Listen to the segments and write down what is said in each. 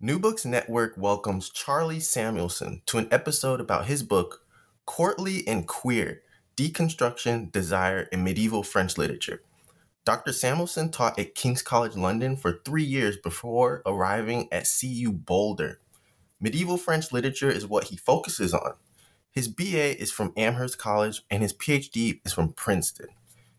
New Books Network welcomes Charlie Samuelson to an episode about his book, Courtly and Queer Deconstruction, Desire, and Medieval French Literature. Dr. Samuelson taught at King's College London for three years before arriving at CU Boulder. Medieval French literature is what he focuses on. His BA is from Amherst College and his PhD is from Princeton.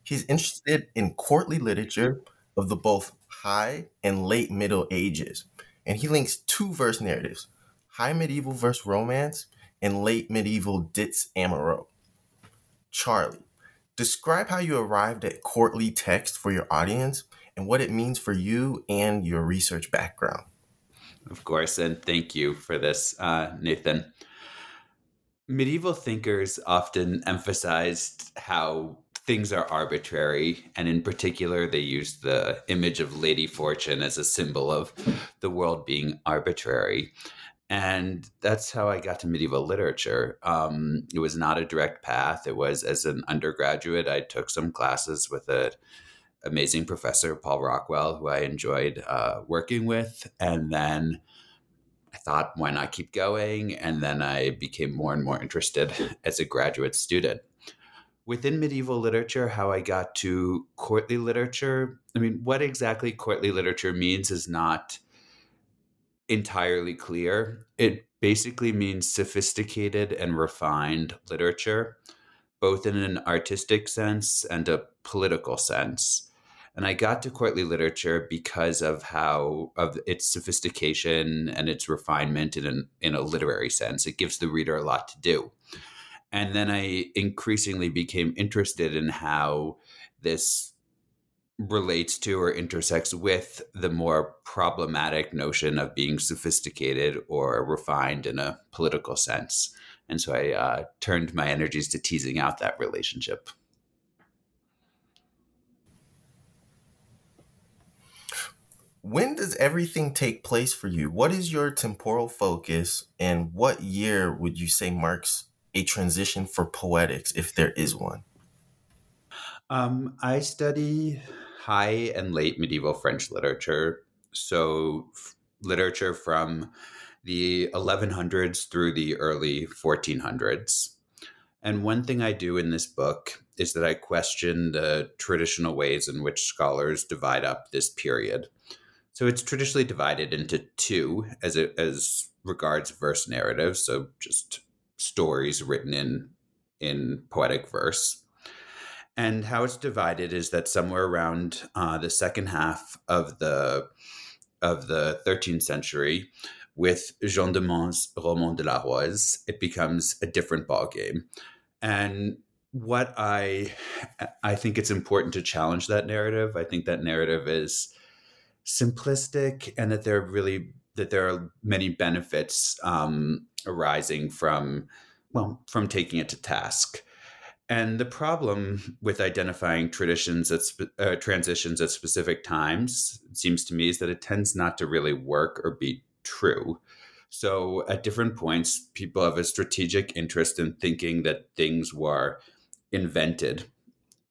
He's interested in courtly literature of the both high and late Middle Ages and he links two verse narratives high medieval verse romance and late medieval dits amoureux. Charlie, describe how you arrived at courtly text for your audience and what it means for you and your research background. Of course, and thank you for this, uh, Nathan. Medieval thinkers often emphasized how things are arbitrary. And in particular, they use the image of Lady Fortune as a symbol of the world being arbitrary. And that's how I got to medieval literature. Um, it was not a direct path. It was as an undergraduate, I took some classes with an amazing professor, Paul Rockwell, who I enjoyed uh, working with. And then I thought, why not keep going? And then I became more and more interested as a graduate student within medieval literature, how I got to courtly literature. I mean, what exactly courtly literature means is not entirely clear. It basically means sophisticated and refined literature, both in an artistic sense and a political sense. And I got to courtly literature because of how of its sophistication and its refinement in an, in a literary sense. It gives the reader a lot to do. And then I increasingly became interested in how this relates to or intersects with the more problematic notion of being sophisticated or refined in a political sense. And so I uh, turned my energies to teasing out that relationship. When does everything take place for you? What is your temporal focus, and what year would you say marks a transition for poetics, if there is one? Um, I study high and late medieval French literature. So, f- literature from the 1100s through the early 1400s. And one thing I do in this book is that I question the traditional ways in which scholars divide up this period. So it's traditionally divided into two as it as regards verse narratives, so just stories written in in poetic verse. And how it's divided is that somewhere around uh, the second half of the of the 13th century, with Jean de Meun's Roman de la Rose, it becomes a different ballgame. And what I I think it's important to challenge that narrative. I think that narrative is simplistic, and that there really that there are many benefits um, arising from well from taking it to task and the problem with identifying traditions at uh, transitions at specific times seems to me is that it tends not to really work or be true So at different points, people have a strategic interest in thinking that things were invented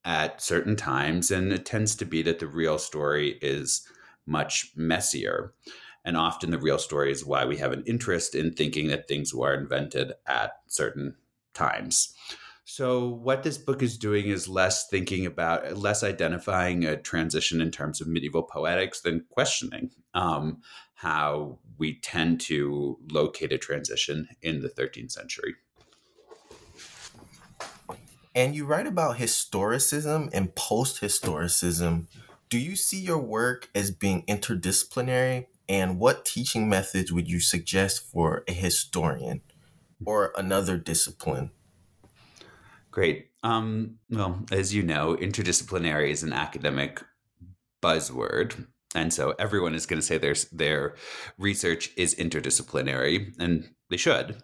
at certain times. And it tends to be that the real story is much messier. And often the real story is why we have an interest in thinking that things were invented at certain times. So, what this book is doing is less thinking about, less identifying a transition in terms of medieval poetics than questioning um, how we tend to locate a transition in the 13th century. And you write about historicism and post historicism. Do you see your work as being interdisciplinary? And what teaching methods would you suggest for a historian or another discipline? Great. Um, well, as you know, interdisciplinary is an academic buzzword. And so everyone is going to say their, their research is interdisciplinary, and they should.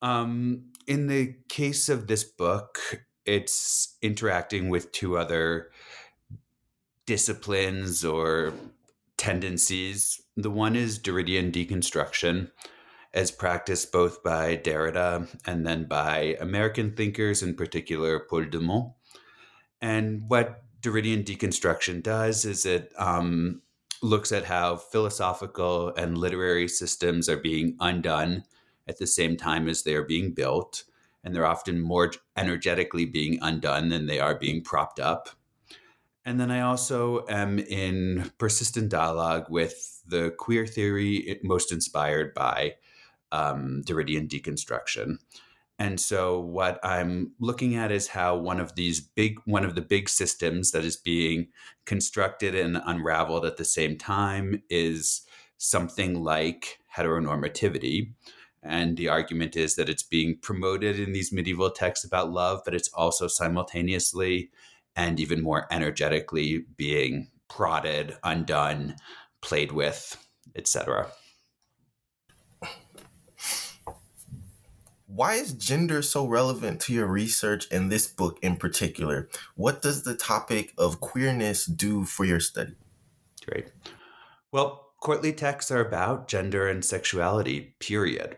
Um, in the case of this book, it's interacting with two other disciplines or tendencies. The one is Derridian deconstruction, as practiced both by Derrida and then by American thinkers, in particular Paul de Man. And what Derridian deconstruction does is it um, looks at how philosophical and literary systems are being undone at the same time as they are being built. And they're often more energetically being undone than they are being propped up. And then I also am in persistent dialogue with the queer theory most inspired by um, Derridian deconstruction. And so what I'm looking at is how one of these big one of the big systems that is being constructed and unraveled at the same time is something like heteronormativity. And the argument is that it's being promoted in these medieval texts about love, but it's also simultaneously and even more energetically being prodded, undone, played with, etc. why is gender so relevant to your research and this book in particular? What does the topic of queerness do for your study? Great. Well, courtly texts are about gender and sexuality, period.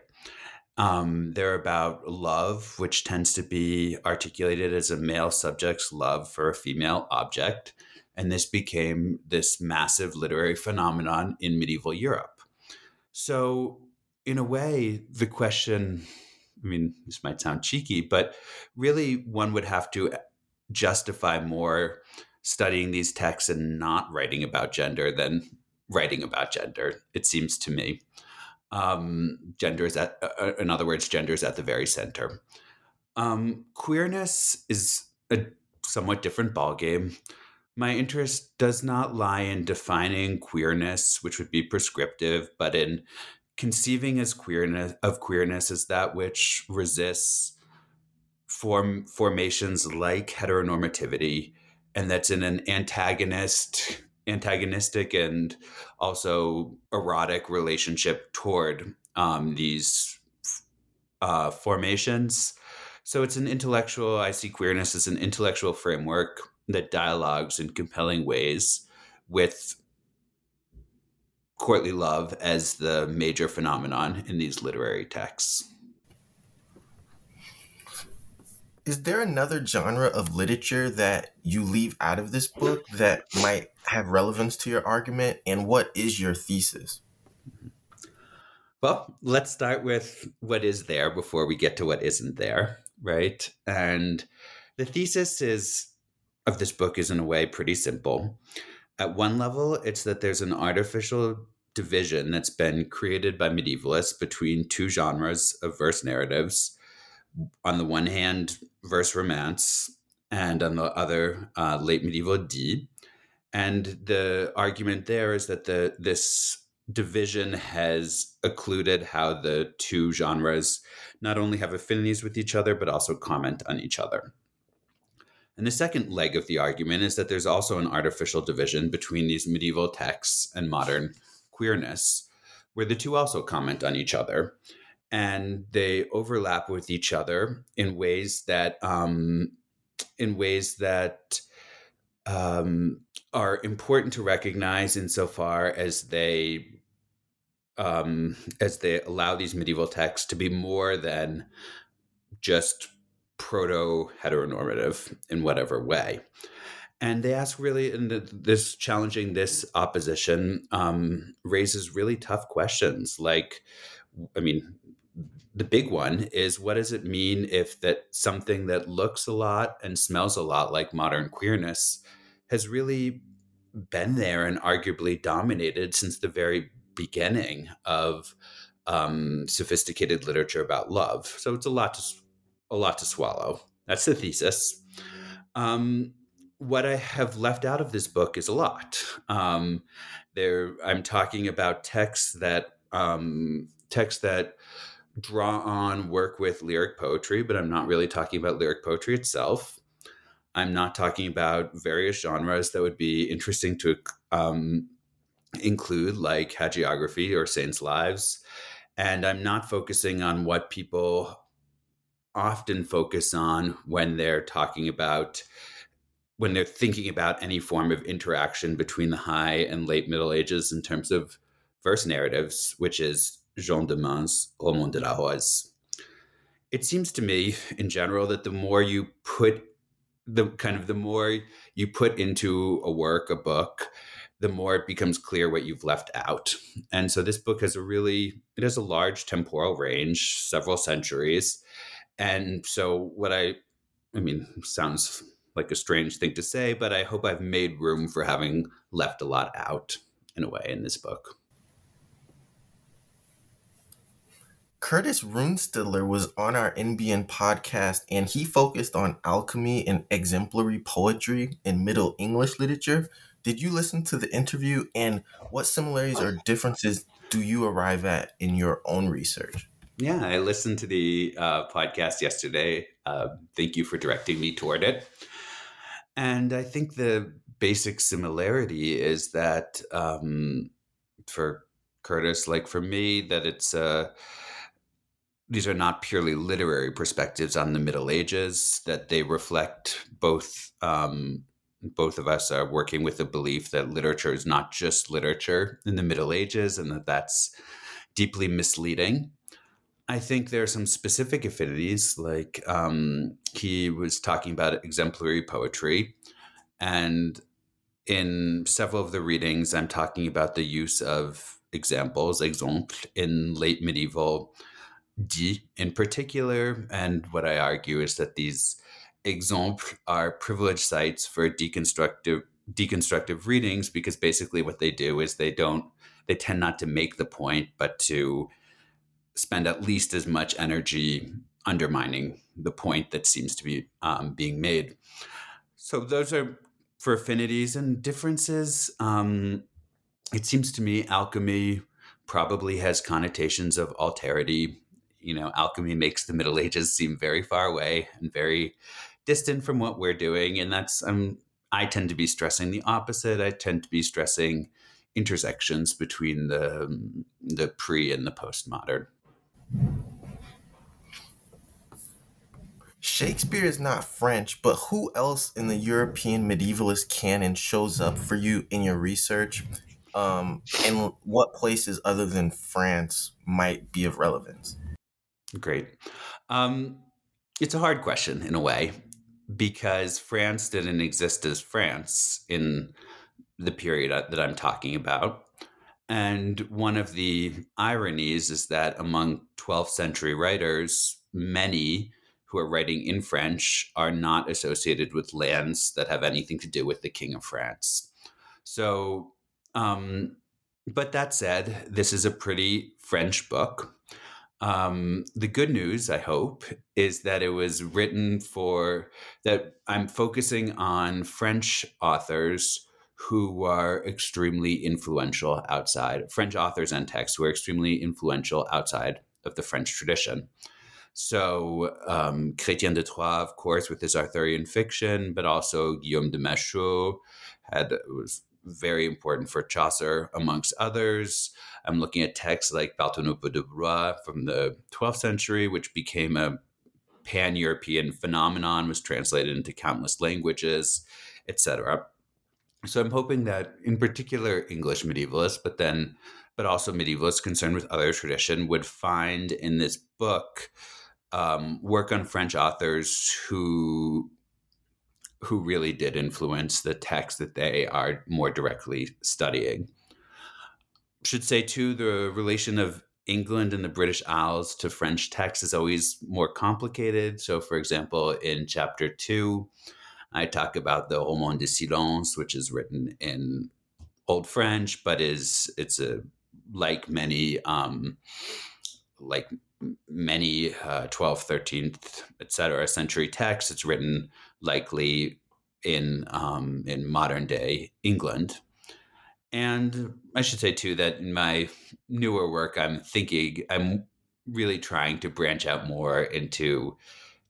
Um, they're about love, which tends to be articulated as a male subject's love for a female object. And this became this massive literary phenomenon in medieval Europe. So, in a way, the question I mean, this might sound cheeky, but really one would have to justify more studying these texts and not writing about gender than writing about gender, it seems to me. Um, gender is at, uh, uh in other words, gender is at the very center. Um, queerness is a somewhat different ballgame. My interest does not lie in defining queerness, which would be prescriptive, but in conceiving as queerness of queerness as that which resists form formations like heteronormativity and that's in an antagonist antagonistic and also erotic relationship toward um, these uh, formations so it's an intellectual i see queerness as an intellectual framework that dialogues in compelling ways with courtly love as the major phenomenon in these literary texts. Is there another genre of literature that you leave out of this book that might have relevance to your argument? And what is your thesis? Well, let's start with what is there before we get to what isn't there, right? And the thesis is of this book is in a way pretty simple. At one level, it's that there's an artificial division that's been created by medievalists between two genres of verse narratives. On the one hand, verse romance, and on the other, uh, late medieval dits. And the argument there is that the this division has occluded how the two genres not only have affinities with each other, but also comment on each other. And the second leg of the argument is that there's also an artificial division between these medieval texts and modern queerness, where the two also comment on each other. And they overlap with each other in ways that um, in ways that um, are important to recognize insofar as they um, as they allow these medieval texts to be more than just proto heteronormative in whatever way. And they ask really, and this challenging this opposition um, raises really tough questions. Like, I mean, the big one is what does it mean if that something that looks a lot and smells a lot like modern queerness has really been there and arguably dominated since the very beginning of um, sophisticated literature about love. So it's a lot to a lot to swallow. That's the thesis. Um, what I have left out of this book is a lot. Um, there, I'm talking about texts that um, texts that draw on work with lyric poetry, but I'm not really talking about lyric poetry itself. I'm not talking about various genres that would be interesting to um, include, like hagiography or saints' lives. And I'm not focusing on what people often focus on when they're talking about when they're thinking about any form of interaction between the high and late Middle Ages in terms of verse narratives, which is Jean de Meun's, Roman de la Rose. It seems to me, in general, that the more you put the kind of the more you put into a work, a book, the more it becomes clear what you've left out. And so this book has a really it has a large temporal range, several centuries. And so what I I mean, sounds like a strange thing to say, but I hope I've made room for having left a lot out in a way in this book. Curtis Runstedler was on our NBN podcast and he focused on alchemy and exemplary poetry in Middle English literature. Did you listen to the interview and what similarities or differences do you arrive at in your own research? Yeah, I listened to the uh, podcast yesterday. Uh, thank you for directing me toward it. And I think the basic similarity is that um, for Curtis, like for me, that it's uh, these are not purely literary perspectives on the Middle Ages; that they reflect both. Um, both of us are working with the belief that literature is not just literature in the Middle Ages, and that that's deeply misleading. I think there are some specific affinities, like um, he was talking about exemplary poetry. And in several of the readings, I'm talking about the use of examples, exemples, in late medieval dit in particular. And what I argue is that these exemples are privileged sites for deconstructive deconstructive readings because basically what they do is they don't they tend not to make the point but to spend at least as much energy undermining the point that seems to be um, being made. So those are for affinities and differences. Um, it seems to me alchemy probably has connotations of alterity. You know, alchemy makes the Middle Ages seem very far away and very distant from what we're doing, and that's um, I tend to be stressing the opposite. I tend to be stressing intersections between the the pre and the postmodern. Shakespeare is not French, but who else in the European medievalist canon shows up for you in your research? Um, and what places other than France might be of relevance? Great. Um, it's a hard question in a way because France didn't exist as France in the period that I'm talking about. And one of the ironies is that among 12th century writers, many who are writing in French are not associated with lands that have anything to do with the King of France. So, um, but that said, this is a pretty French book. Um, the good news, I hope, is that it was written for that I'm focusing on French authors who are extremely influential outside French authors and texts who are extremely influential outside of the French tradition. So um, Chrétien de Troyes, of course, with his Arthurian fiction, but also Guillaume de Machaut had was very important for Chaucer, amongst others. I'm looking at texts like Partonopeu de Blois from the 12th century, which became a pan-European phenomenon, was translated into countless languages, etc. So I'm hoping that, in particular, English medievalists, but then but also medievalists concerned with other tradition, would find in this book um, work on French authors who who really did influence the text that they are more directly studying. Should say too, the relation of England and the British Isles to French text is always more complicated. So, for example, in chapter two, I talk about the Roman de Silence, which is written in Old French, but is it's a like many um, like many uh, 12th 13th etc century texts it's written likely in um, in modern day england and i should say too that in my newer work i'm thinking i'm really trying to branch out more into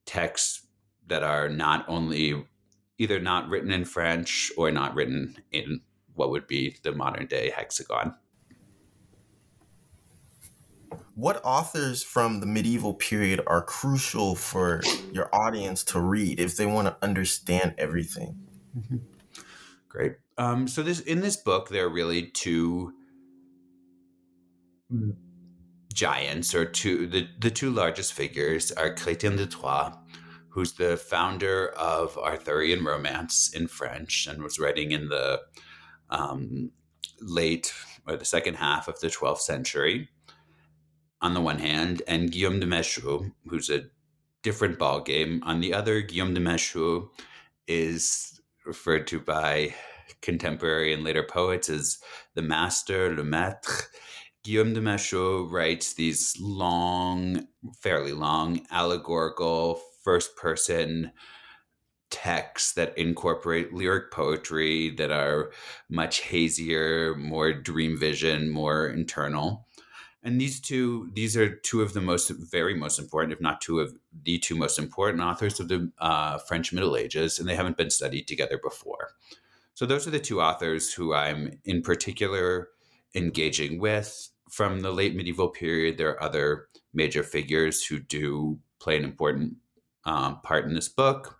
texts that are not only either not written in french or not written in what would be the modern day hexagon what authors from the medieval period are crucial for your audience to read if they want to understand everything? Mm-hmm. Great. Um, so this in this book, there are really two giants, or two the the two largest figures are Chrétien de Troyes, who's the founder of Arthurian romance in French and was writing in the um, late or the second half of the 12th century on the one hand, and Guillaume de Machaut, who's a different ball game. On the other, Guillaume de Machaut is referred to by contemporary and later poets as the master, le maître. Guillaume de Machaut writes these long, fairly long, allegorical, first person texts that incorporate lyric poetry that are much hazier, more dream vision, more internal and these two these are two of the most very most important if not two of the two most important authors of the uh, french middle ages and they haven't been studied together before. So those are the two authors who i'm in particular engaging with. From the late medieval period there are other major figures who do play an important um, part in this book.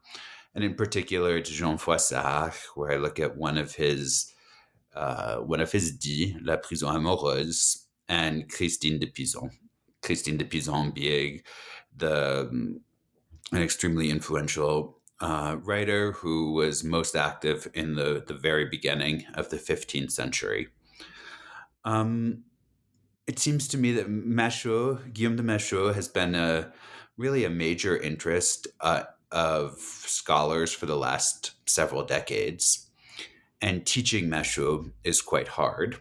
And in particular to jean froissart where i look at one of his uh, one of his dits la prison amoureuse and Christine de Pizan. Christine de Pizan being the um, an extremely influential uh, writer who was most active in the, the very beginning of the 15th century. Um, it seems to me that Machaut, Guillaume de Machaut, has been a really a major interest uh, of scholars for the last several decades. And teaching Machaut is quite hard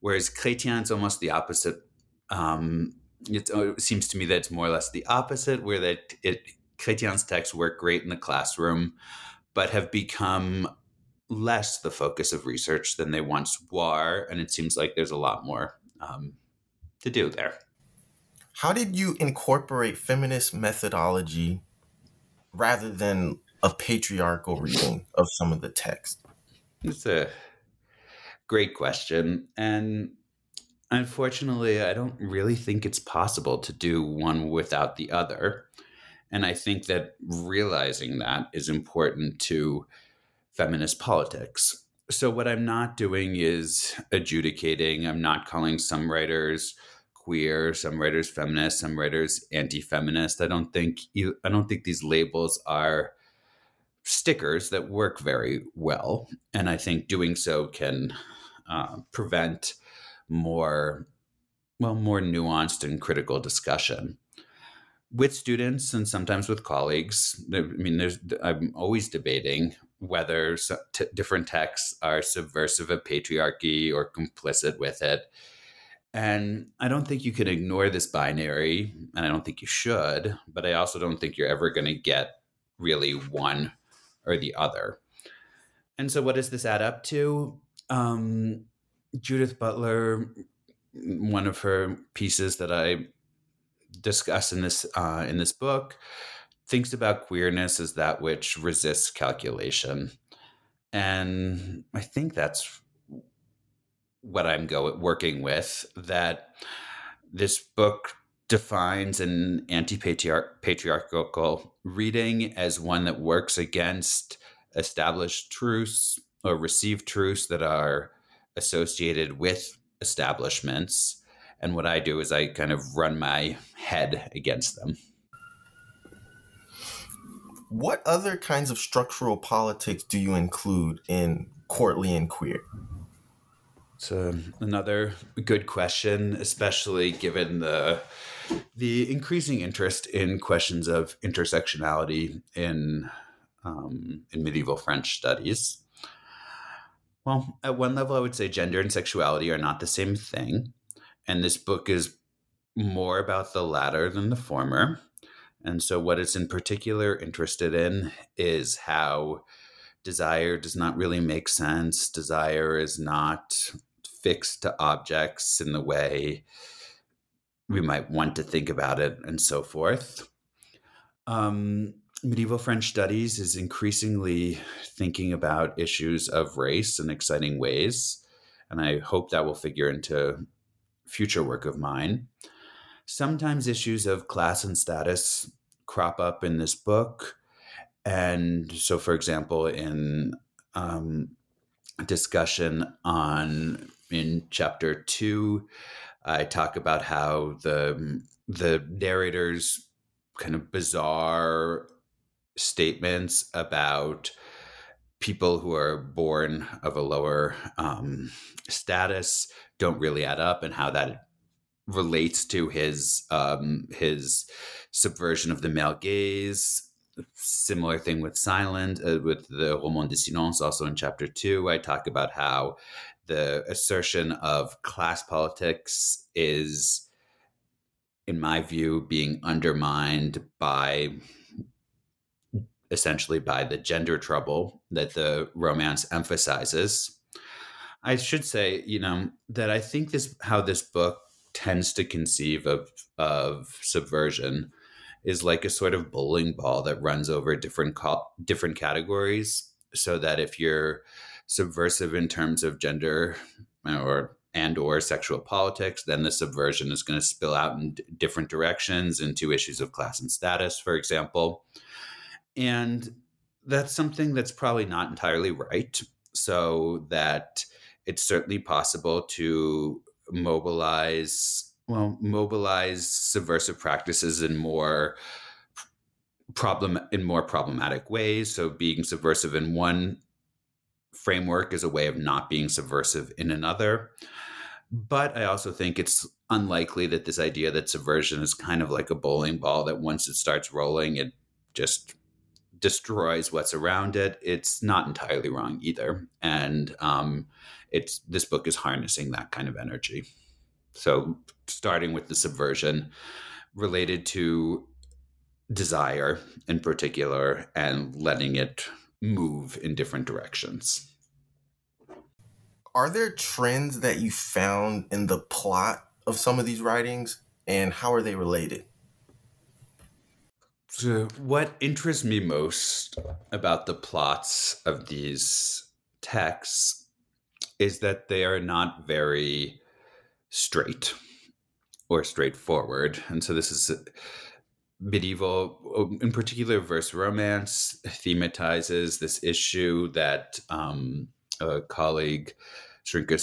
whereas Chrétien is almost the opposite. Um, it, uh, it, seems to me that it's more or less the opposite, where that it Chrétien's texts work great in the classroom, but have become less the focus of research than they once were, and it seems like there's a lot more um, to do there. How did you incorporate feminist methodology rather than a patriarchal reading of some of the text? It's a Great question. And unfortunately, I don't really think it's possible to do one without the other. And I think that realizing that is important to feminist politics. So, what I'm not doing is adjudicating, I'm not calling some writers queer, some writers feminist, some writers anti-feminist. I don't think I don't think these labels are stickers that work very well, and I think doing so can uh, prevent more well more nuanced and critical discussion. With students and sometimes with colleagues i mean there's i'm always debating whether t- different texts are subversive of patriarchy or complicit with it. And i don't think you can ignore this binary and i don't think you should but i also don't think you're ever going to get really one or the other and so what does this add up to um, Judith Butler, one of her pieces that I discuss in this uh, in this book, thinks about queerness as that which resists calculation, and I think that's what I'm go working with. That this book defines an anti-patriarchal reading as one that works against established truths or received truths that are associated with establishments. And what I do is I kind of run my head against them. What other kinds of structural politics do you include in courtly and queer? So another good question, especially given the the increasing interest in questions of intersectionality in um, in medieval French studies. Well, at one level, I would say gender and sexuality are not the same thing, and this book is more about the latter than the former. And so, what it's in particular interested in is how desire does not really make sense. Desire is not fixed to objects in the way we might want to think about it, and so forth. Um, medieval French studies is increasingly thinking about issues of race in exciting ways, and I hope that will figure into future work of mine. Sometimes issues of class and status crop up in this book. And so, for example, in um, discussion on in chapter two, I talk about how the the narrator's kind of bizarre statements about people who are born of a lower um, status don't really add up, and how that relates to his um, his subversion of the male gaze. Similar thing with silent, uh, with the roman de silence. Also in chapter two, I talk about how the assertion of class politics is, in my view, being undermined by essentially by the gender trouble that the romance emphasizes. I should say, you know, that I think this how this book tends to conceive of of subversion is like a sort of bowling ball that runs over different co- different categories so that if you're subversive in terms of gender uh, or and or sexual politics then the subversion is going to spill out in d- different directions into issues of class and status for example. And that's something that's probably not entirely right. So that it's certainly possible to mobilize well mobilize subversive practices in more problem in more problematic ways. So being subversive in one framework is a way of not being subversive in another. But i also think it's unlikely that this idea that subversion is kind of like a bowling ball that once it starts rolling it just destroys what's around it. It's not entirely wrong either. And um, it's this book is harnessing that kind of energy. So starting with the subversion related to desire in particular and letting it move in different directions. Are there trends that you found in the plot of some of these writings and how are they related? So, what interests me most about the plots of these texts is that they are not very straight or straightforward. And so this is medieval, in particular, verse romance thematizes this issue that um, a colleague, Zrinka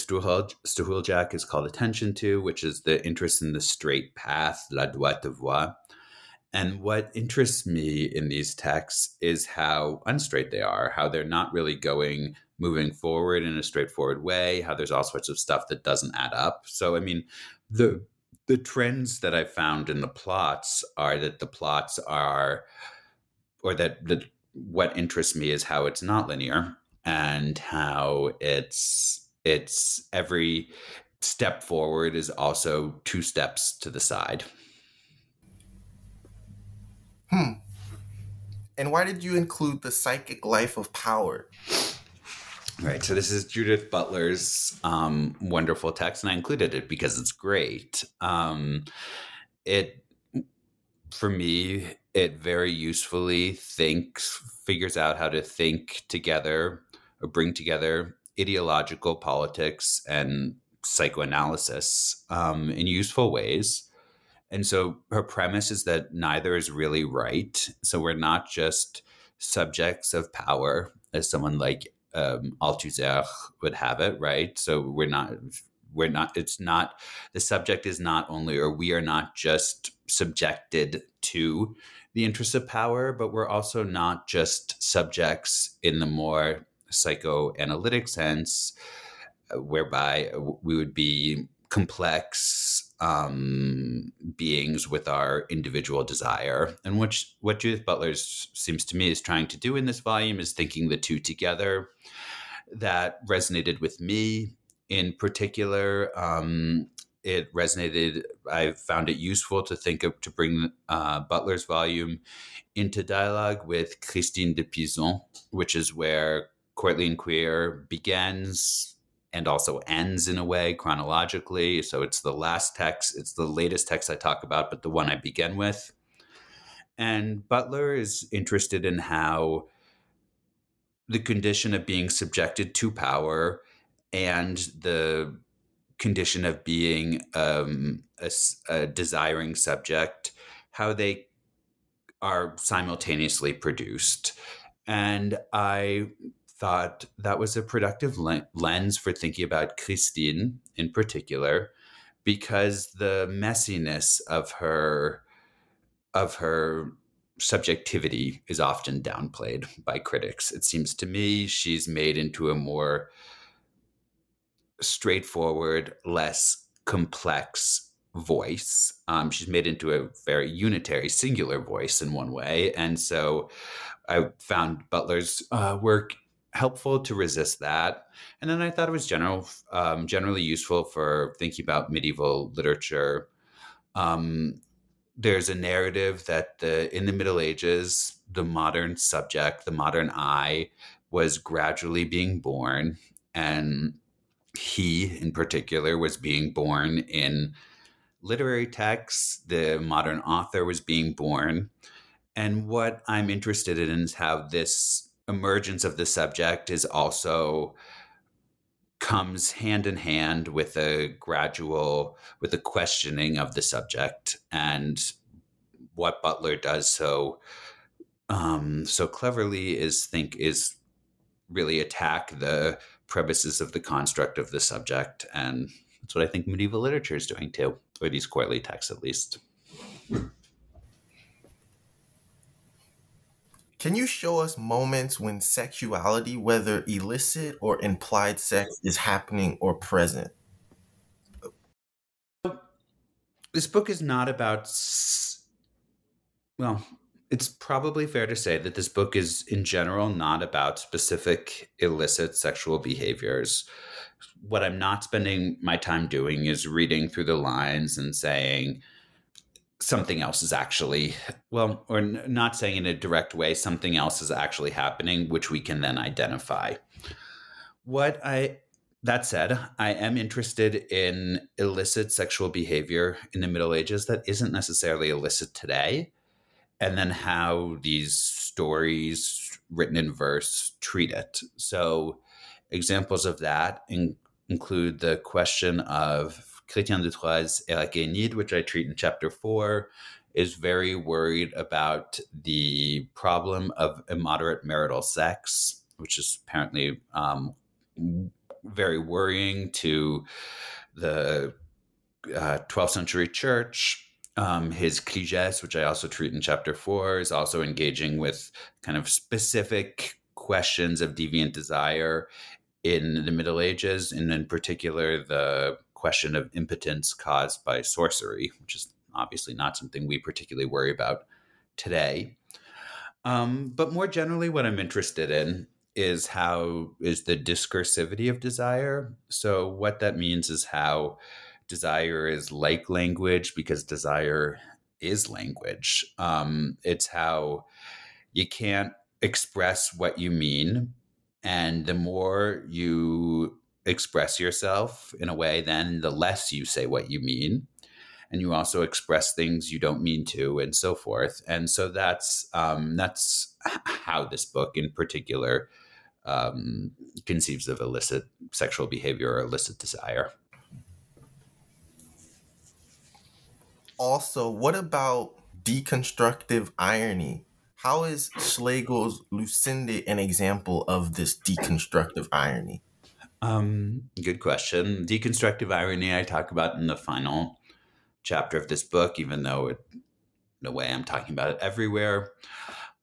Stahuljak, has called attention to, which is the interest in the straight path, la droite voie. And what interests me in these texts is how unstraight they are, how they're not really going moving forward in a straightforward way, how there's all sorts of stuff that doesn't add up. So, I mean, the the trends that I found in the plots are that the plots are, or that the what interests me is how it's not linear and how it's it's every step forward is also two steps to the side. Hmm. And why did you include the psychic life of power? Right. So this is Judith Butler's um, wonderful text, and I included it because it's great. Um, it, for me, it very usefully thinks, figures out how to think together or bring together ideological politics and psychoanalysis um, in useful ways. And so her premise is that neither is really right. So we're not just subjects of power, as someone like um, Althusser would have it, right? So we're not we're not it's not the subject is not only or we are not just subjected to the interests of power but we're also not just subjects in the more psychoanalytic sense uh, whereby we would be complex um, beings with our individual desire and which what judith butler seems to me is trying to do in this volume is thinking the two together that resonated with me in particular. Um, it resonated. I found it useful to think of to bring uh, Butler's volume into dialogue with Christine de Pizan, which is where Courtly and Queer begins and also ends in a way chronologically. So it's the last text, it's the latest text I talk about, but the one I begin with. And Butler is interested in how the condition of being subjected to power and the condition of being um, a, a desiring subject, how they are simultaneously produced. And I thought that was a productive lens for thinking about Christine in particular, because the messiness of her of her subjectivity is often downplayed by critics. It seems to me she's made into a more straightforward, less complex voice. Um, she's made into a very unitary, singular voice in one way. And so I found Butler's uh, work helpful to resist that. And then I thought it was general, um, generally useful for thinking about medieval literature. Um, there's a narrative that the in the Middle Ages, the modern subject, the modern I, was gradually being born, and he, in particular, was being born in literary texts. The modern author was being born, and what I'm interested in is how this emergence of the subject is also comes hand in hand with a gradual with a questioning of the subject and what butler does so um, so cleverly is think is really attack the premises of the construct of the subject. And that's what i think medieval literature is doing too or these courtly texts at least Can you show us moments when sexuality, whether illicit or implied sex, is happening or present? This book is not about. Well, it's probably fair to say that this book is, in general, not about specific illicit sexual behaviors. What I'm not spending my time doing is reading through the lines and saying, something else is actually well or n- not saying in a direct way something else is actually happening which we can then identify. What i that said i am interested in illicit sexual behavior in the middle ages that isn't necessarily illicit today. And then how these stories written in verse treat it. So examples of that in- include the question of Chrétien de Troyes' which I treat in chapter four, is very worried about the problem of immoderate marital sex, which is apparently um, very worrying to the uh, 12th century church. Um, his Cliges, which I also treat in chapter four, is also engaging with kind of specific questions of deviant desire in the Middle Ages, and in particular the question of impotence caused by sorcery, which is obviously not something we particularly worry about today. Um, but more generally, what I'm interested in is how is the discursivity of desire. So what that means is how desire is like language because desire is language. Um, it's how you can't express what you mean, and the more you express yourself in a way, then the less you say what you mean. And you also express things you don't mean to, and so forth. And so that's um, that's how this book, in particular, um, conceives of illicit sexual behavior or illicit desire. Also, what about deconstructive irony? How is Schlegel's Lucinde an example of this deconstructive irony? Um, good question. Deconstructive irony I talk about in the final chapter of this book, even though it, in a way I'm talking about it everywhere.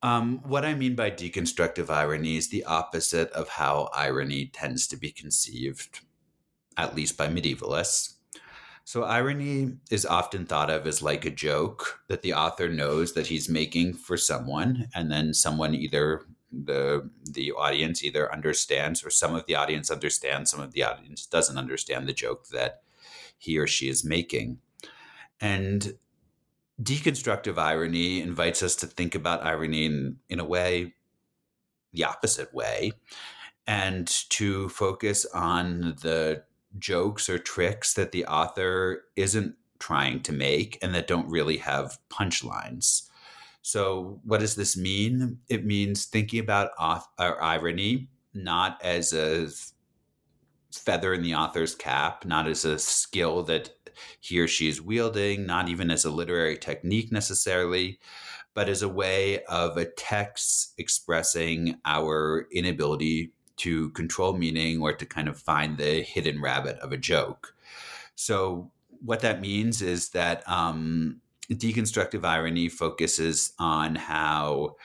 Um, what I mean by deconstructive irony is the opposite of how irony tends to be conceived, at least by medievalists. So, irony is often thought of as like a joke that the author knows that he's making for someone, and then someone either the the audience either understands or some of the audience understands, some of the audience doesn't understand the joke that he or she is making. And deconstructive irony invites us to think about irony in, in a way, the opposite way, and to focus on the jokes or tricks that the author isn't trying to make and that don't really have punchlines. So, what does this mean? It means thinking about auth- irony not as a feather in the author's cap, not as a skill that he or she is wielding, not even as a literary technique necessarily, but as a way of a text expressing our inability to control meaning or to kind of find the hidden rabbit of a joke. So, what that means is that um, deconstructive irony focuses on how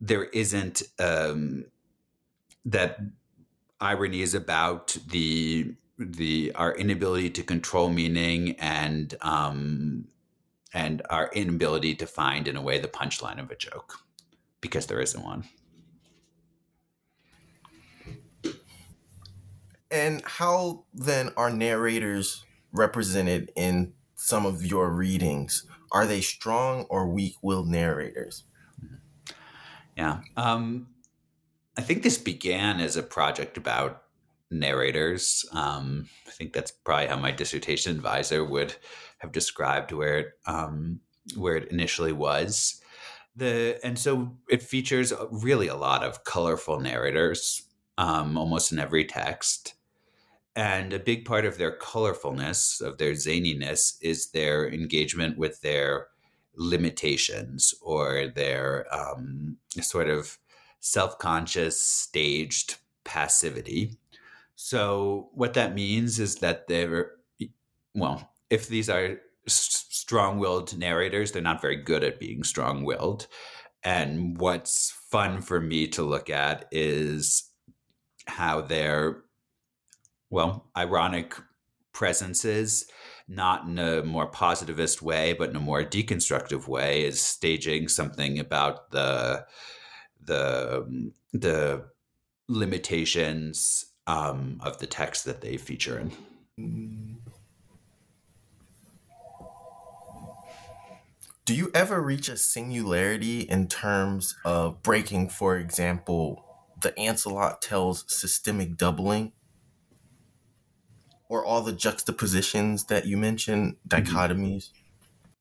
there isn't um, that irony is about the the our inability to control meaning and um, and our inability to find in a way the punchline of a joke because there isn't one. And how then are narrators represented in some of your readings? Are they strong or weak willed narrators? Yeah. Um, I think this began as a project about narrators. Um, I think that's probably how my dissertation advisor would have described where it um, where it initially was. The and so it features really a lot of colorful narrators, um, almost in every text. And a big part of their colorfulness, of their zaniness, is their engagement with their limitations or their um, sort of self conscious, staged passivity. So, what that means is that they're, well, if these are strong willed narrators, they're not very good at being strong willed. And what's fun for me to look at is how their, well, ironic presences, not in a more positivist way, but in a more deconstructive way, is staging something about the the the limitations um, of the text that they feature in. Do you ever reach a singularity in terms of breaking, for example, the Ancelot tells systemic doubling? Or all the juxtapositions that you mentioned, dichotomies?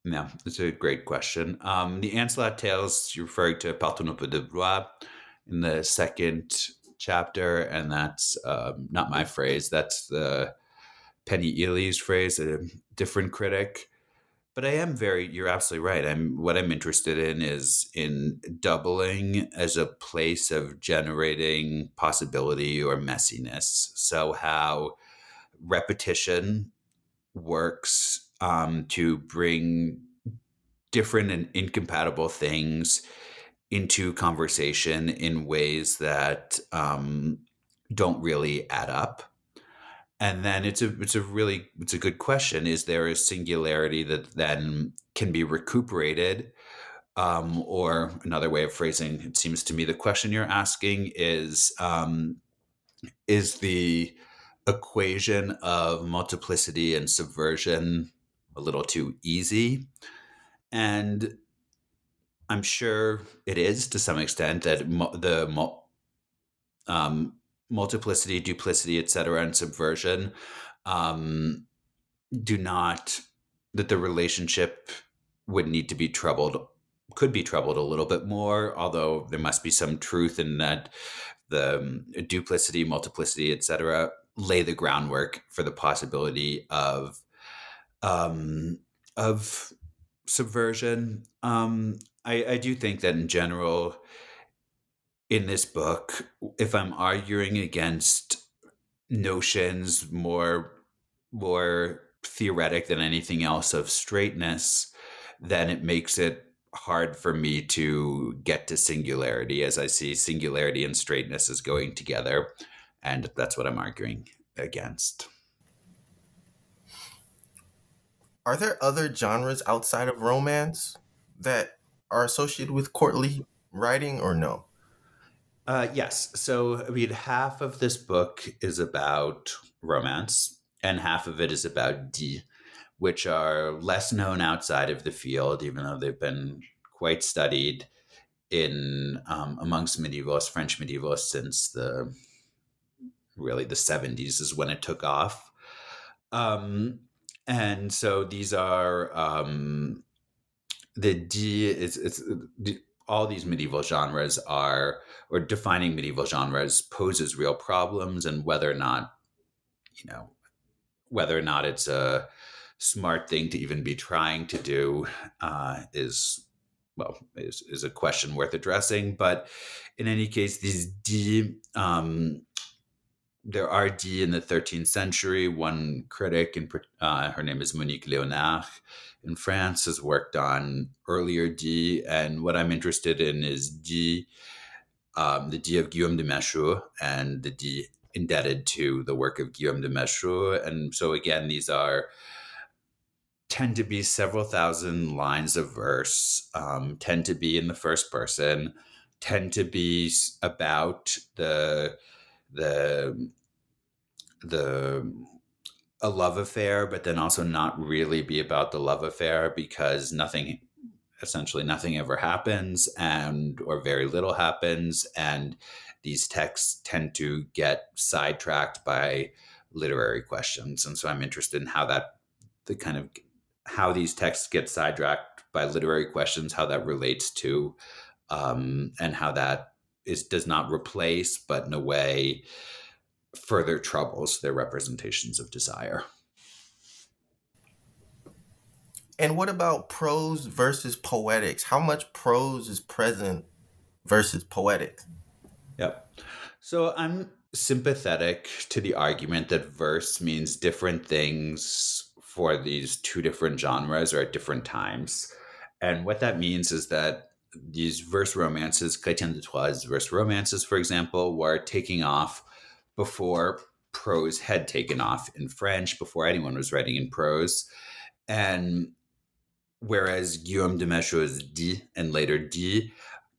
No, it's a great question. Um, the Ancelot Tales, you're referring to Partonopeu de Blois in the second chapter, and that's um, not my phrase. That's the Penny Eley's phrase, a different critic. But I am very. You're absolutely right. I'm. What I'm interested in is in doubling as a place of generating possibility or messiness. So how repetition works um, to bring different and incompatible things into conversation in ways that um, don't really add up. And then it's a it's a really it's a good question. Is there a singularity that then can be recuperated? Um, or another way of phrasing it seems to me the question you're asking is um, is the equation of multiplicity and subversion a little too easy and I'm sure it is to some extent that the um, multiplicity, duplicity, etc., and subversion um, do not that the relationship would need to be troubled could be troubled a little bit more although there must be some truth in that the um, duplicity multiplicity etc lay the groundwork for the possibility of um, of subversion. Um, I, I do think that in general, in this book, if I'm arguing against notions more more theoretic than anything else of straightness, then it makes it hard for me to get to singularity as I see singularity and straightness as going together. And that's what I'm arguing against. Are there other genres outside of romance that are associated with courtly writing or no? Uh, yes. So, I mean, half of this book is about romance, and half of it is about dits, which are less known outside of the field, even though they've been quite studied in um, amongst medievalists, French medievalists, since the really the 70s is when it took off. Um, and so these are um, the dits the, all these medieval genres are or defining medieval genres poses real problems and whether or not you know whether or not it's a smart thing to even be trying to do uh, is well is, is a question worth addressing but in any case these dits um, there are dits in the 13th century. One critic, in, uh, her name is Monique Léonard in France, has worked on earlier dits. And what I'm interested in is dits, um, the dits of Guillaume de Machaut and the dits indebted to the work of Guillaume de Machaut. And so, again, these are tend to be several thousand lines of verse, um, tend to be in the first person, tend to be about the the the a love affair, but then also not really be about the love affair because nothing essentially nothing ever happens and or very little happens. And these texts tend to get sidetracked by literary questions. And so i'm interested in how that the kind of how these texts get sidetracked by literary questions how that relates to um, and how that is does not replace, but in a way further troubles their representations of desire. And what about prose versus poetics? How much prose is present versus poetics? Yep. So I'm sympathetic to the argument that verse means different things for these two different genres or at different times. And what that means is that these verse romances, Chrétien de Troyes' verse romances, for example, were taking off before prose had taken off in French, before anyone was writing in prose. And whereas Guillaume de Machaut's dits and later dits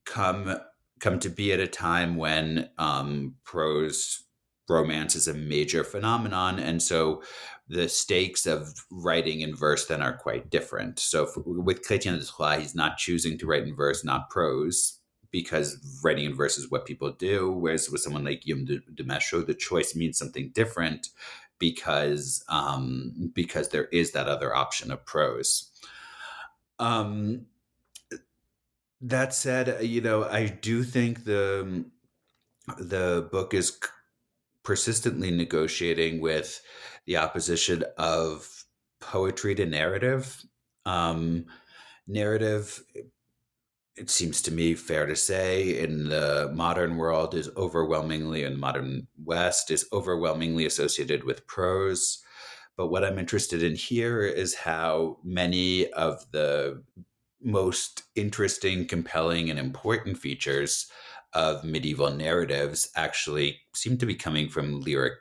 come come to be at a time when um, prose romance is a major phenomenon, and so the stakes of writing in verse then are quite different. So for, with Chrétien de Troyes, he's not choosing to write in verse, not prose, because writing in verse is what people do. Whereas with someone like Guillaume de, de Machaut, the choice means something different because um, because there is that other option of prose. Um, that said, you know, I do think the the book is persistently negotiating with the opposition of poetry to narrative. Um, narrative, it seems to me fair to say, in the modern world is overwhelmingly, in the modern West, is overwhelmingly associated with prose. But what I'm interested in here is how many of the most interesting, compelling, and important features of medieval narratives actually seem to be coming from lyric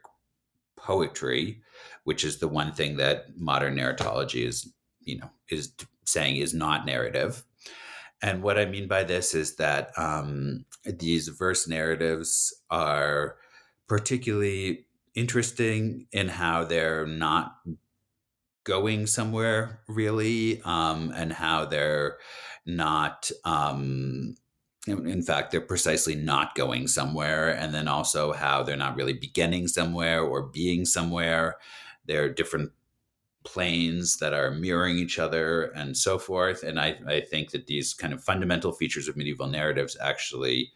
poetry which is the one thing that modern narratology is, you know, is saying is not narrative. And what I mean by this is that um, these verse narratives are particularly interesting in how they're not going somewhere really, um, and how they're not. Um, in fact, they're precisely not going somewhere, and then also how they're not really beginning somewhere or being somewhere, there are different planes that are mirroring each other and so forth. And I, I think that these kind of fundamental features of medieval narratives actually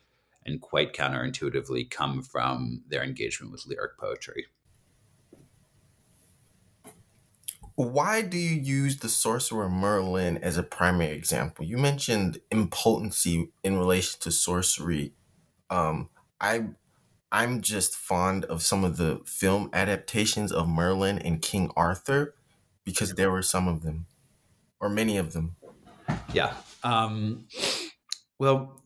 and quite counterintuitively come from their engagement with lyric poetry. Why do you use the sorcerer Merlin as a primary example? You mentioned impotency in relation to sorcery. Um, I I'm just fond of some of the film adaptations of Merlin and King Arthur because there were some of them, or many of them. Yeah. Um, well,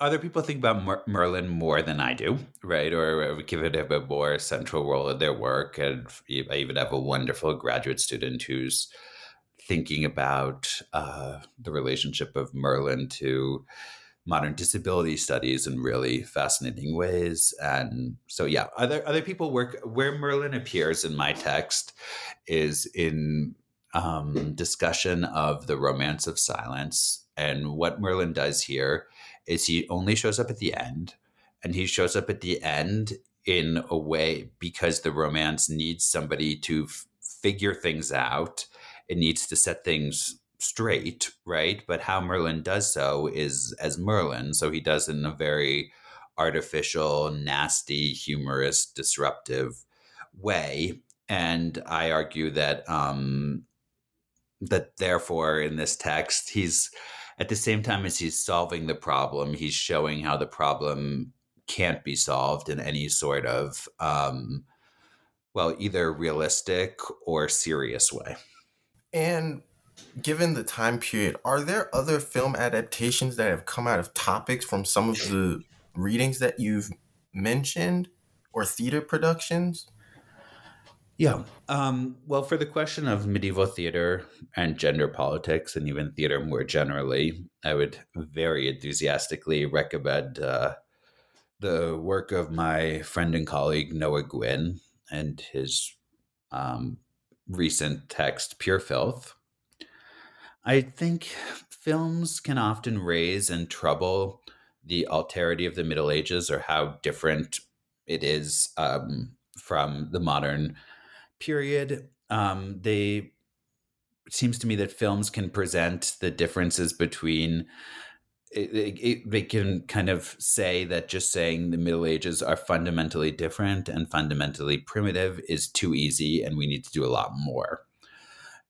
other people think about Mer- Merlin more than I do, right? Or give it a bit more central role in their work. And I even have a wonderful graduate student who's thinking about uh, the relationship of Merlin to modern disability studies in really fascinating ways. And so, yeah, other other people work where Merlin appears in my text is in um, discussion of the romance of silence. And what Merlin does here is he only shows up at the end, and he shows up at the end in a way because the romance needs somebody to f- figure things out. It needs to set things straight, right? But how Merlin does so is as Merlin. So he does in a very artificial, nasty, humorous, disruptive way. And I argue that um, that therefore in this text he's at the same time as he's solving the problem, he's showing how the problem can't be solved in any sort of um, well, either realistic or serious way. And given the time period, are there other film adaptations that have come out of topics from some of the readings that you've mentioned or theater productions? Yeah. Um, well, for the question of medieval theater and gender politics, and even theater more generally, I would very enthusiastically recommend uh, the work of my friend and colleague Noah Guynn and his um, recent text, Pure Filth, I think films can often raise and trouble the alterity of the Middle Ages or how different it is um, from the modern period. Um, they it seems to me that films can present the differences between it, it, they can kind of say that just saying the Middle Ages are fundamentally different and fundamentally primitive is too easy, and we need to do a lot more.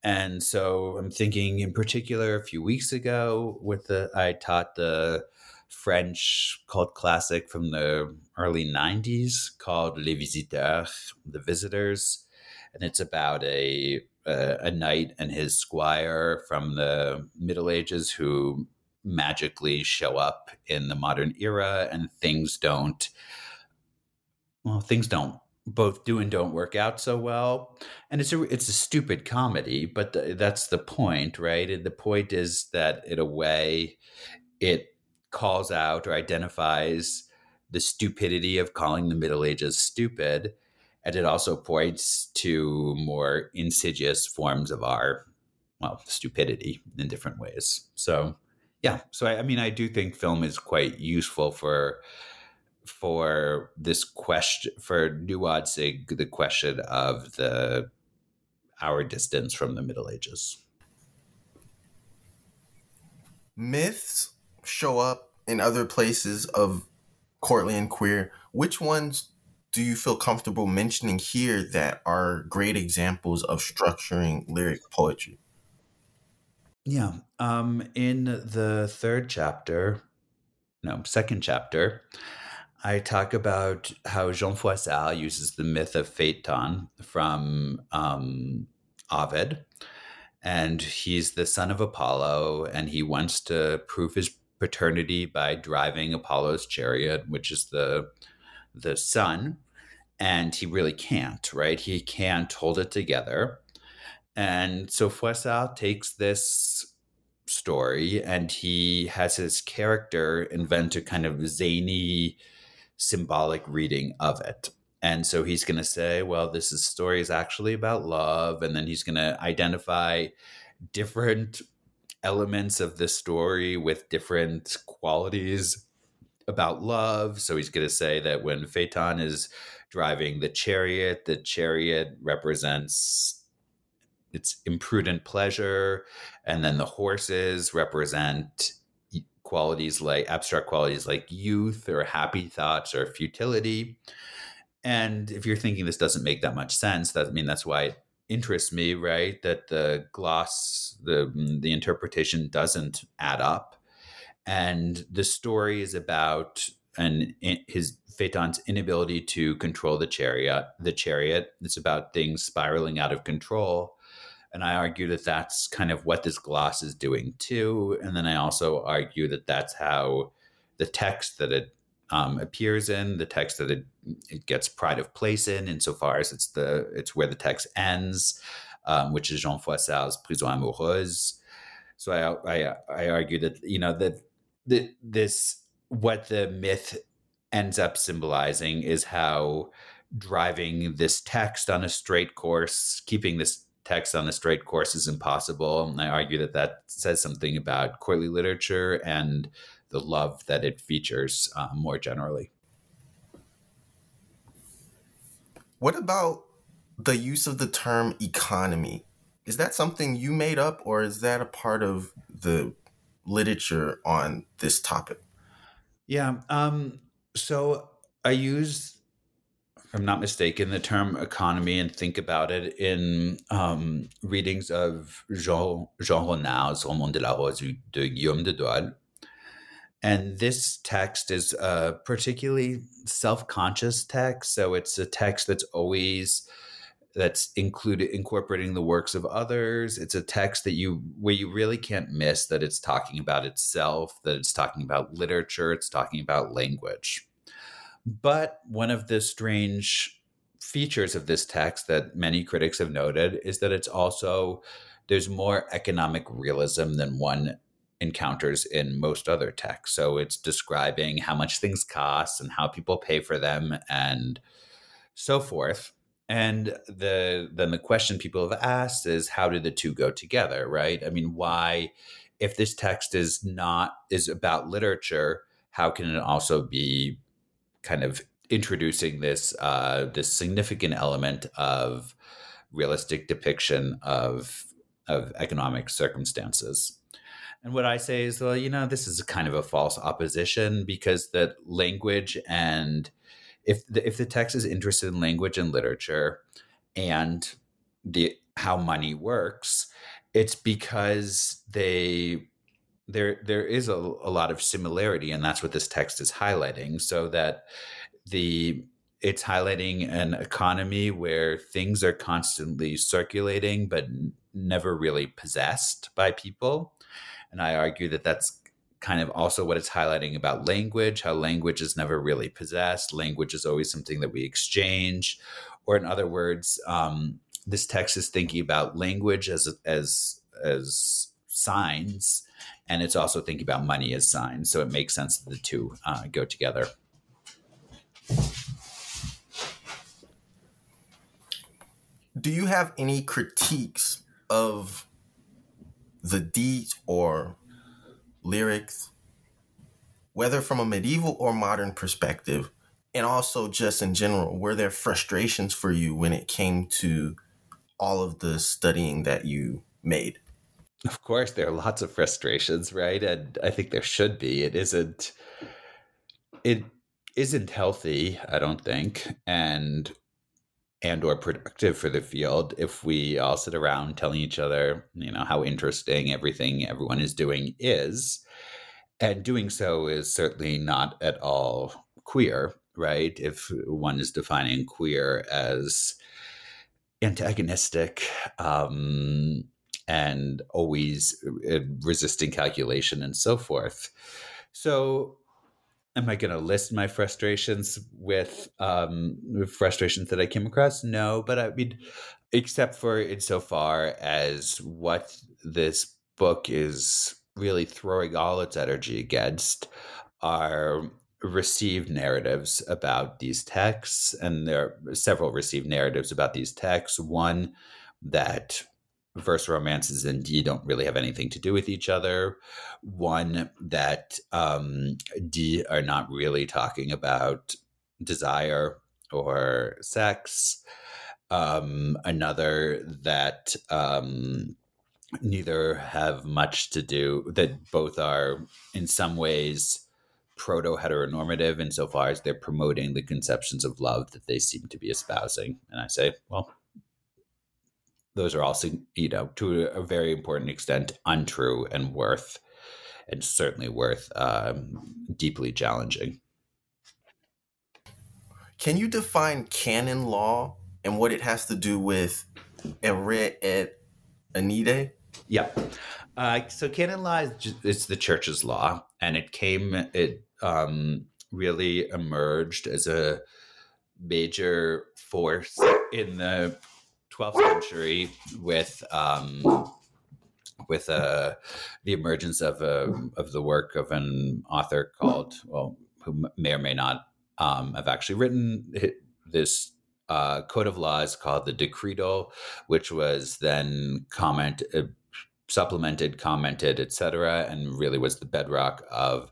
And so I'm thinking in particular a few weeks ago with the I taught the French cult classic from the early 90s called Les Visiteurs, The Visitors. And it's about a, a, a knight and his squire from the Middle Ages who magically show up in the modern era and things don't well things don't both do and don't work out so well. And it's a it's a stupid comedy but the, that's the point right? And the point is that in a way it calls out or identifies the stupidity of calling the middle ages stupid. And it also points to more insidious forms of our well stupidity in different ways. So yeah. So I, I mean i do think film is quite useful for for this question for nuancing the question of the our distance from the Middle Ages. Myths show up in other places of courtly and queer. Which ones do you feel comfortable mentioning here that are great examples of structuring lyric poetry? Yeah. Um, in the third chapter, no, second chapter, I talk about how Jean Froissart uses the myth of Phaeton from um, Ovid. And he's the son of Apollo, and he wants to prove his paternity by driving Apollo's chariot, which is the the sun. And he really can't, right? He can't hold it together. And so Froissart takes this story and he has his character invent a kind of zany symbolic reading of it. And so he's going to say, well, this is, story is actually about love. And then he's going to identify different elements of the story with different qualities about love. So he's going to say that when Phaeton is driving the chariot, the chariot represents its imprudent pleasure. And then the horses represent qualities like abstract qualities like youth or happy thoughts or futility. And if you're thinking this doesn't make that much sense, that I mean that's why it interests me, right? That the gloss, the mm, the interpretation doesn't add up. And the story is about and his Phaeton's inability to control the chariot. The chariot. It's about things spiraling out of control, and I argue that that's kind of what this gloss is doing too. And then I also argue that that's how the text that it um, appears in, the text that it, it gets pride of place in, insofar as it's the it's where the text ends, um, which is Jean Froissart's Prison Amoureuse. So I, I I argue that you know that that this what the myth ends up symbolizing is how driving this text on a straight course, keeping this text on a straight course is impossible. And I argue that that says something about courtly literature and the love that it features uh, more generally. What about the use of the term economy? Is that something you made up, or is that a part of the literature on this topic? Yeah. Um, so I use, if I'm not mistaken, the term economy and think about it in um, readings of Jean, Jean Renart's Roman de la Rose de Guillaume de Dole. And this text is a particularly self conscious text. So it's a text that's always that's included incorporating the works of others it's a text that you where you really can't miss that it's talking about itself that it's talking about literature it's talking about language but one of the strange features of this text that many critics have noted is that it's also there's more economic realism than one encounters in most other texts so it's describing how much things cost and how people pay for them and so forth and the then the question people have asked is how do the two go together, right? I mean, why if this text is not is about literature, how can it also be kind of introducing this uh, this significant element of realistic depiction of of economic circumstances? And what I say is, well, you know, this is kind of a false opposition because that language and if the, if the text is interested in language and literature and the how money works, it's because they there there is a, a lot of similarity, and that's what this text is highlighting. So that the it's highlighting an economy where things are constantly circulating but never really possessed by people and i argue that that's kind of also what it's highlighting about language, how language is never really possessed. Language is always something that we exchange. Or in other words, um, this text is thinking about language as as as signs, and it's also thinking about money as signs. So it makes sense that the two uh, go together. Do you have any critiques of the deeds or lyrics, whether from a medieval or modern perspective, and also just in general, were there frustrations for you when it came to all of the studying that you made? Of course, there are lots of frustrations, right? And I think there should be. It isn't. It isn't healthy, I don't think, and and or productive for the field if we all sit around telling each other, you know, how interesting everything everyone is doing is. And doing so is certainly not at all queer, right? If one is defining queer as antagonistic um, and always uh, resisting calculation and so forth. So am I going to list my frustrations with, um, frustrations that I came across? No, but I mean, except for insofar as what this book is really throwing all its energy against are received narratives about these texts. And there are several received narratives about these texts. One that verse romances and dits don't really have anything to do with each other. One that um, dits are not really talking about desire or sex. Um, another that um, neither have much to do, that both are in some ways proto heteronormative insofar as they're promoting the conceptions of love that they seem to be espousing. And I say, well, those are also, you know, to a very important extent, untrue and worth, and certainly worth um, deeply challenging. Can you define canon law and what it has to do with Erec et Enide? Yeah. Uh, so canon law is just, it's the church's law, and it came it um, really emerged as a major force in the 12th century with um, with uh, the emergence of a, of the work of an author called well who may or may not um, have actually written this uh, code of laws called the Decretal, which was then comment uh, supplemented, commented, etc., and really was the bedrock of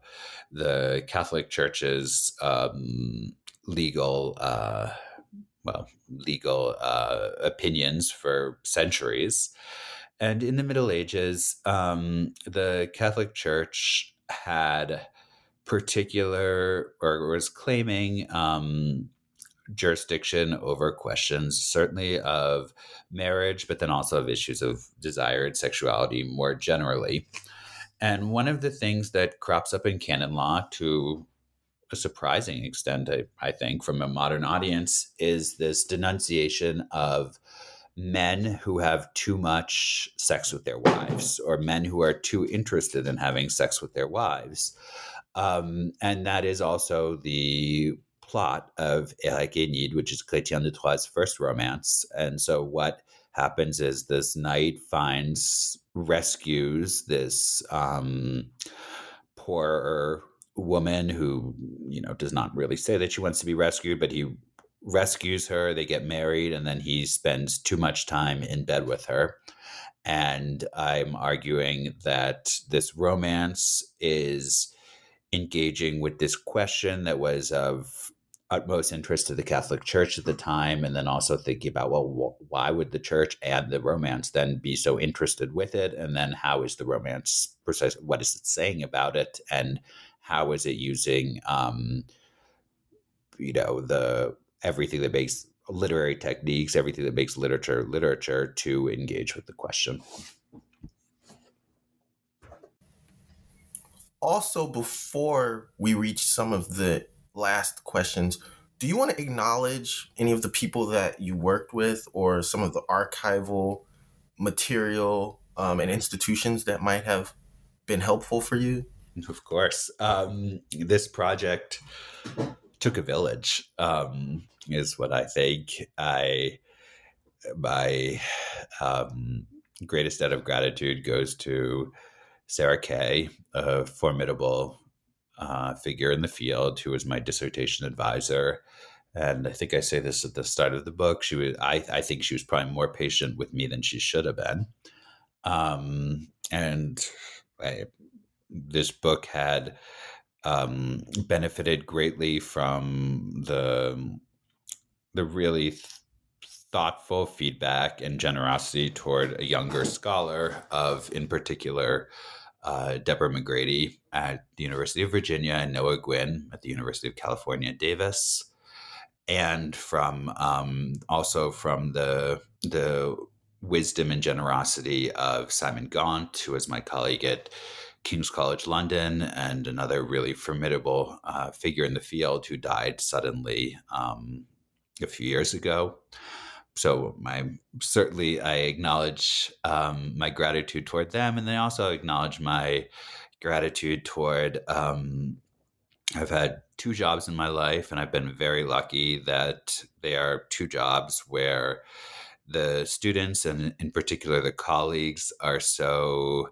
the Catholic Church's um, legal. Uh, well, legal uh, opinions for centuries. And in the Middle Ages, um, the Catholic Church had particular or was claiming um, jurisdiction over questions, certainly of marriage, but then also of issues of desired sexuality more generally. And one of the things that crops up in canon law to a surprising extent, I, I think, from a modern audience, is this denunciation of men who have too much sex with their wives or men who are too interested in having sex with their wives. Um, and that is also the plot of Eric Enid, which is Chrétien de Troyes' first romance. And so what happens is this knight finds, rescues this um, poor woman who, you know, does not really say that she wants to be rescued, but he rescues her, they get married, and then he spends too much time in bed with her. And I'm arguing that this romance is engaging with this question that was of utmost interest to the Catholic Church at the time, and then also thinking about, well, why would the church and the romance then be so interested with it? And then how is the romance precise? What is it saying about it? And how is it using, um, you know, the everything that makes literary techniques, everything that makes literature literature to engage with the question. Also, before we reach some of the last questions, do you want to acknowledge any of the people that you worked with or some of the archival material um, and institutions that might have been helpful for you? Of course. Um, this project took a village. Um, is what I think. I my um, greatest debt of gratitude goes to Sarah Kay, a formidable uh, figure in the field who was my dissertation advisor. And I think I say this at the start of the book. She was, I, I think she was probably more patient with me than she should have been. Um, and I, this book had um, benefited greatly from the the really th- thoughtful feedback and generosity toward a younger scholar of, in particular, uh, Deborah McGrady at the University of Virginia and Noah Guynn at the University of California, Davis, and from um, also from the the wisdom and generosity of Simon Gaunt, who was my colleague at King's College London, and another really formidable uh, figure in the field who died suddenly um, a few years ago. So my certainly I acknowledge um, my gratitude toward them, and then also acknowledge my gratitude toward. Um, I've had two jobs in my life, and I've been very lucky that they are two jobs where the students and in particular the colleagues are so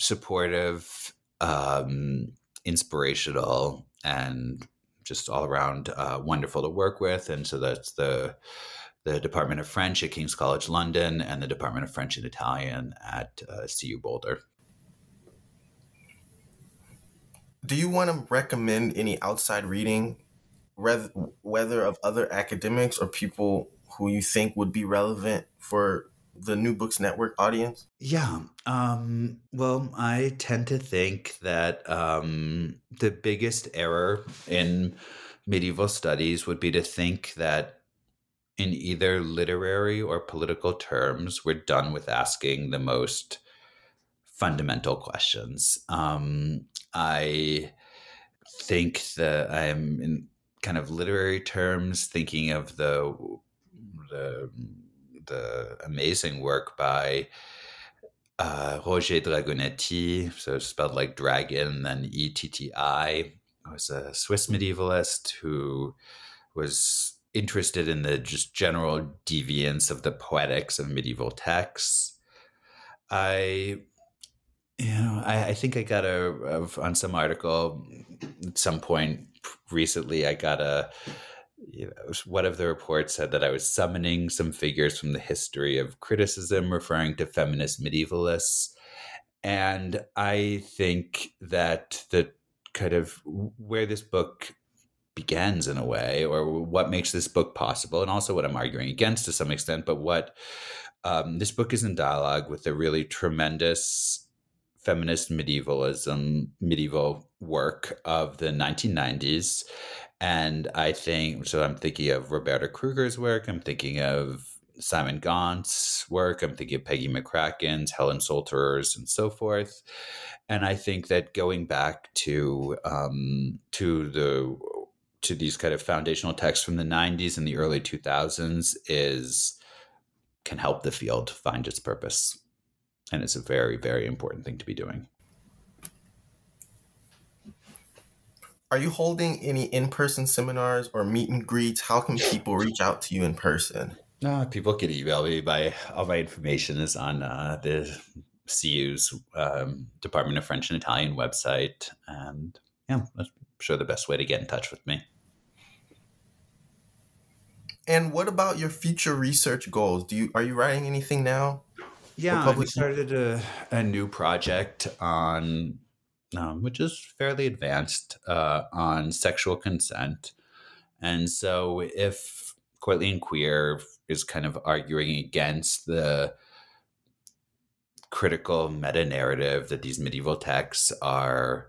supportive, um, inspirational, and just all around uh, wonderful to work with. And so that's the the Department of French at King's College London and the Department of French and Italian at uh, CU Boulder. Do you want to recommend any outside reading, whether of other academics or people who you think would be relevant for the New Books Network audience? Yeah. Um, well, I tend to think that um, the biggest error in medieval studies would be to think that in either literary or political terms, we're done with asking the most fundamental questions. Um, I think that I'm in, kind of literary terms, thinking of the the, the amazing work by uh, Roger Dragonetti, so spelled like dragon, then E T T I, was a Swiss medievalist who was interested in the just general deviance of the poetics of medieval texts. I, you know, I, I think I got a, on some article at some point recently, I got a, you know, one of the reports said that I was summoning some figures from the history of criticism, referring to feminist medievalists. And I think that the kind of where this book begins in a way, or what makes this book possible, and also what I'm arguing against to some extent, but what um, this book is in dialogue with the really tremendous feminist medievalism, medieval work of the 1990s. And I think, so I'm thinking of Roberta Krueger's work, I'm thinking of Simon Gaunt's work, I'm thinking of Peggy McCracken's, Helen Solterer's, and so forth. And I think that going back to um, to the to these kind of foundational texts from the 90s and the early 2000s is can help the field find its purpose and it's a very very important thing to be doing are you holding any in-person seminars or meet and greets? How can people reach out to you in person? No people can email me. By all my information is on uh, the cu's um, department of french and italian website and yeah I'm sure the best way to get in touch with me. And what about your future research goals? Do you are you writing anything now? Yeah, we started a, a new project on, um, which is fairly advanced, uh, on sexual consent. And so if Courtly and Queer is kind of arguing against the critical meta narrative that these medieval texts are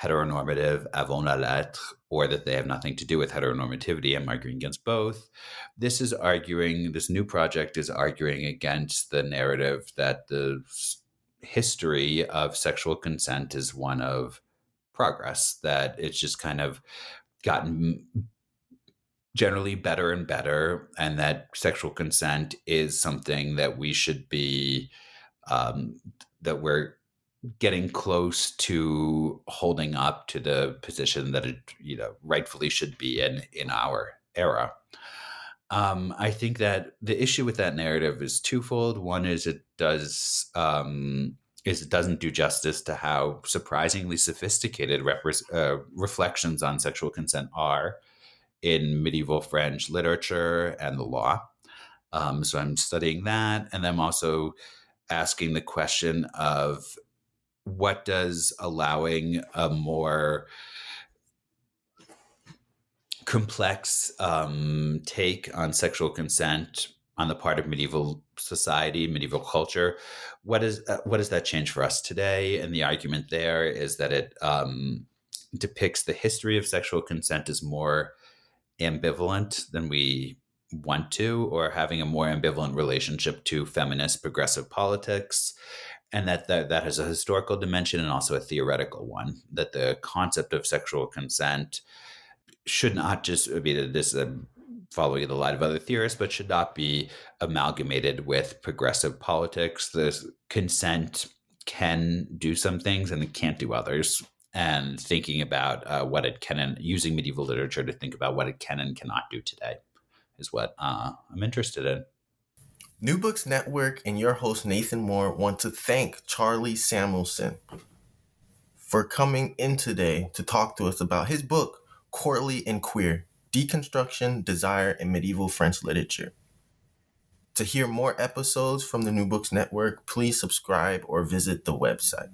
heteronormative avant la lettre or that they have nothing to do with heteronormativity. I'm arguing against both. This is arguing, this new project is arguing against the narrative that the history of sexual consent is one of progress, that it's just kind of gotten generally better and better, and that sexual consent is something that we should be. Um, that we're getting close to holding up to the position that it you know rightfully should be in in our era um, I think that the issue with that narrative is twofold. One is it does um, is it doesn't do justice to how surprisingly sophisticated uh, reflections on sexual consent are in medieval French literature and the law. Um, so I'm studying that, and I'm also asking the question of what does allowing a more complex um, take on sexual consent on the part of medieval society, medieval culture. What is uh, what does that change for us today? And the argument there is that it um, depicts the history of sexual consent as more ambivalent than we want to, or having a more ambivalent relationship to feminist progressive politics, and that, that that has a historical dimension and also a theoretical one that the concept of sexual consent should not just be this is following the line of other theorists but should not be amalgamated with progressive politics. The consent can do some things and it can't do others. And thinking about uh, what it can and using medieval literature to think about what it can and cannot do today is what uh, i'm interested in. New Books Network and your host Nathan Moore want to thank Charlie Samuelson for coming in today to talk to us about his book, Courtly and Queer Deconstruction, Desire, and Medieval French Literature. To hear more episodes from the New Books Network, please subscribe or visit the website.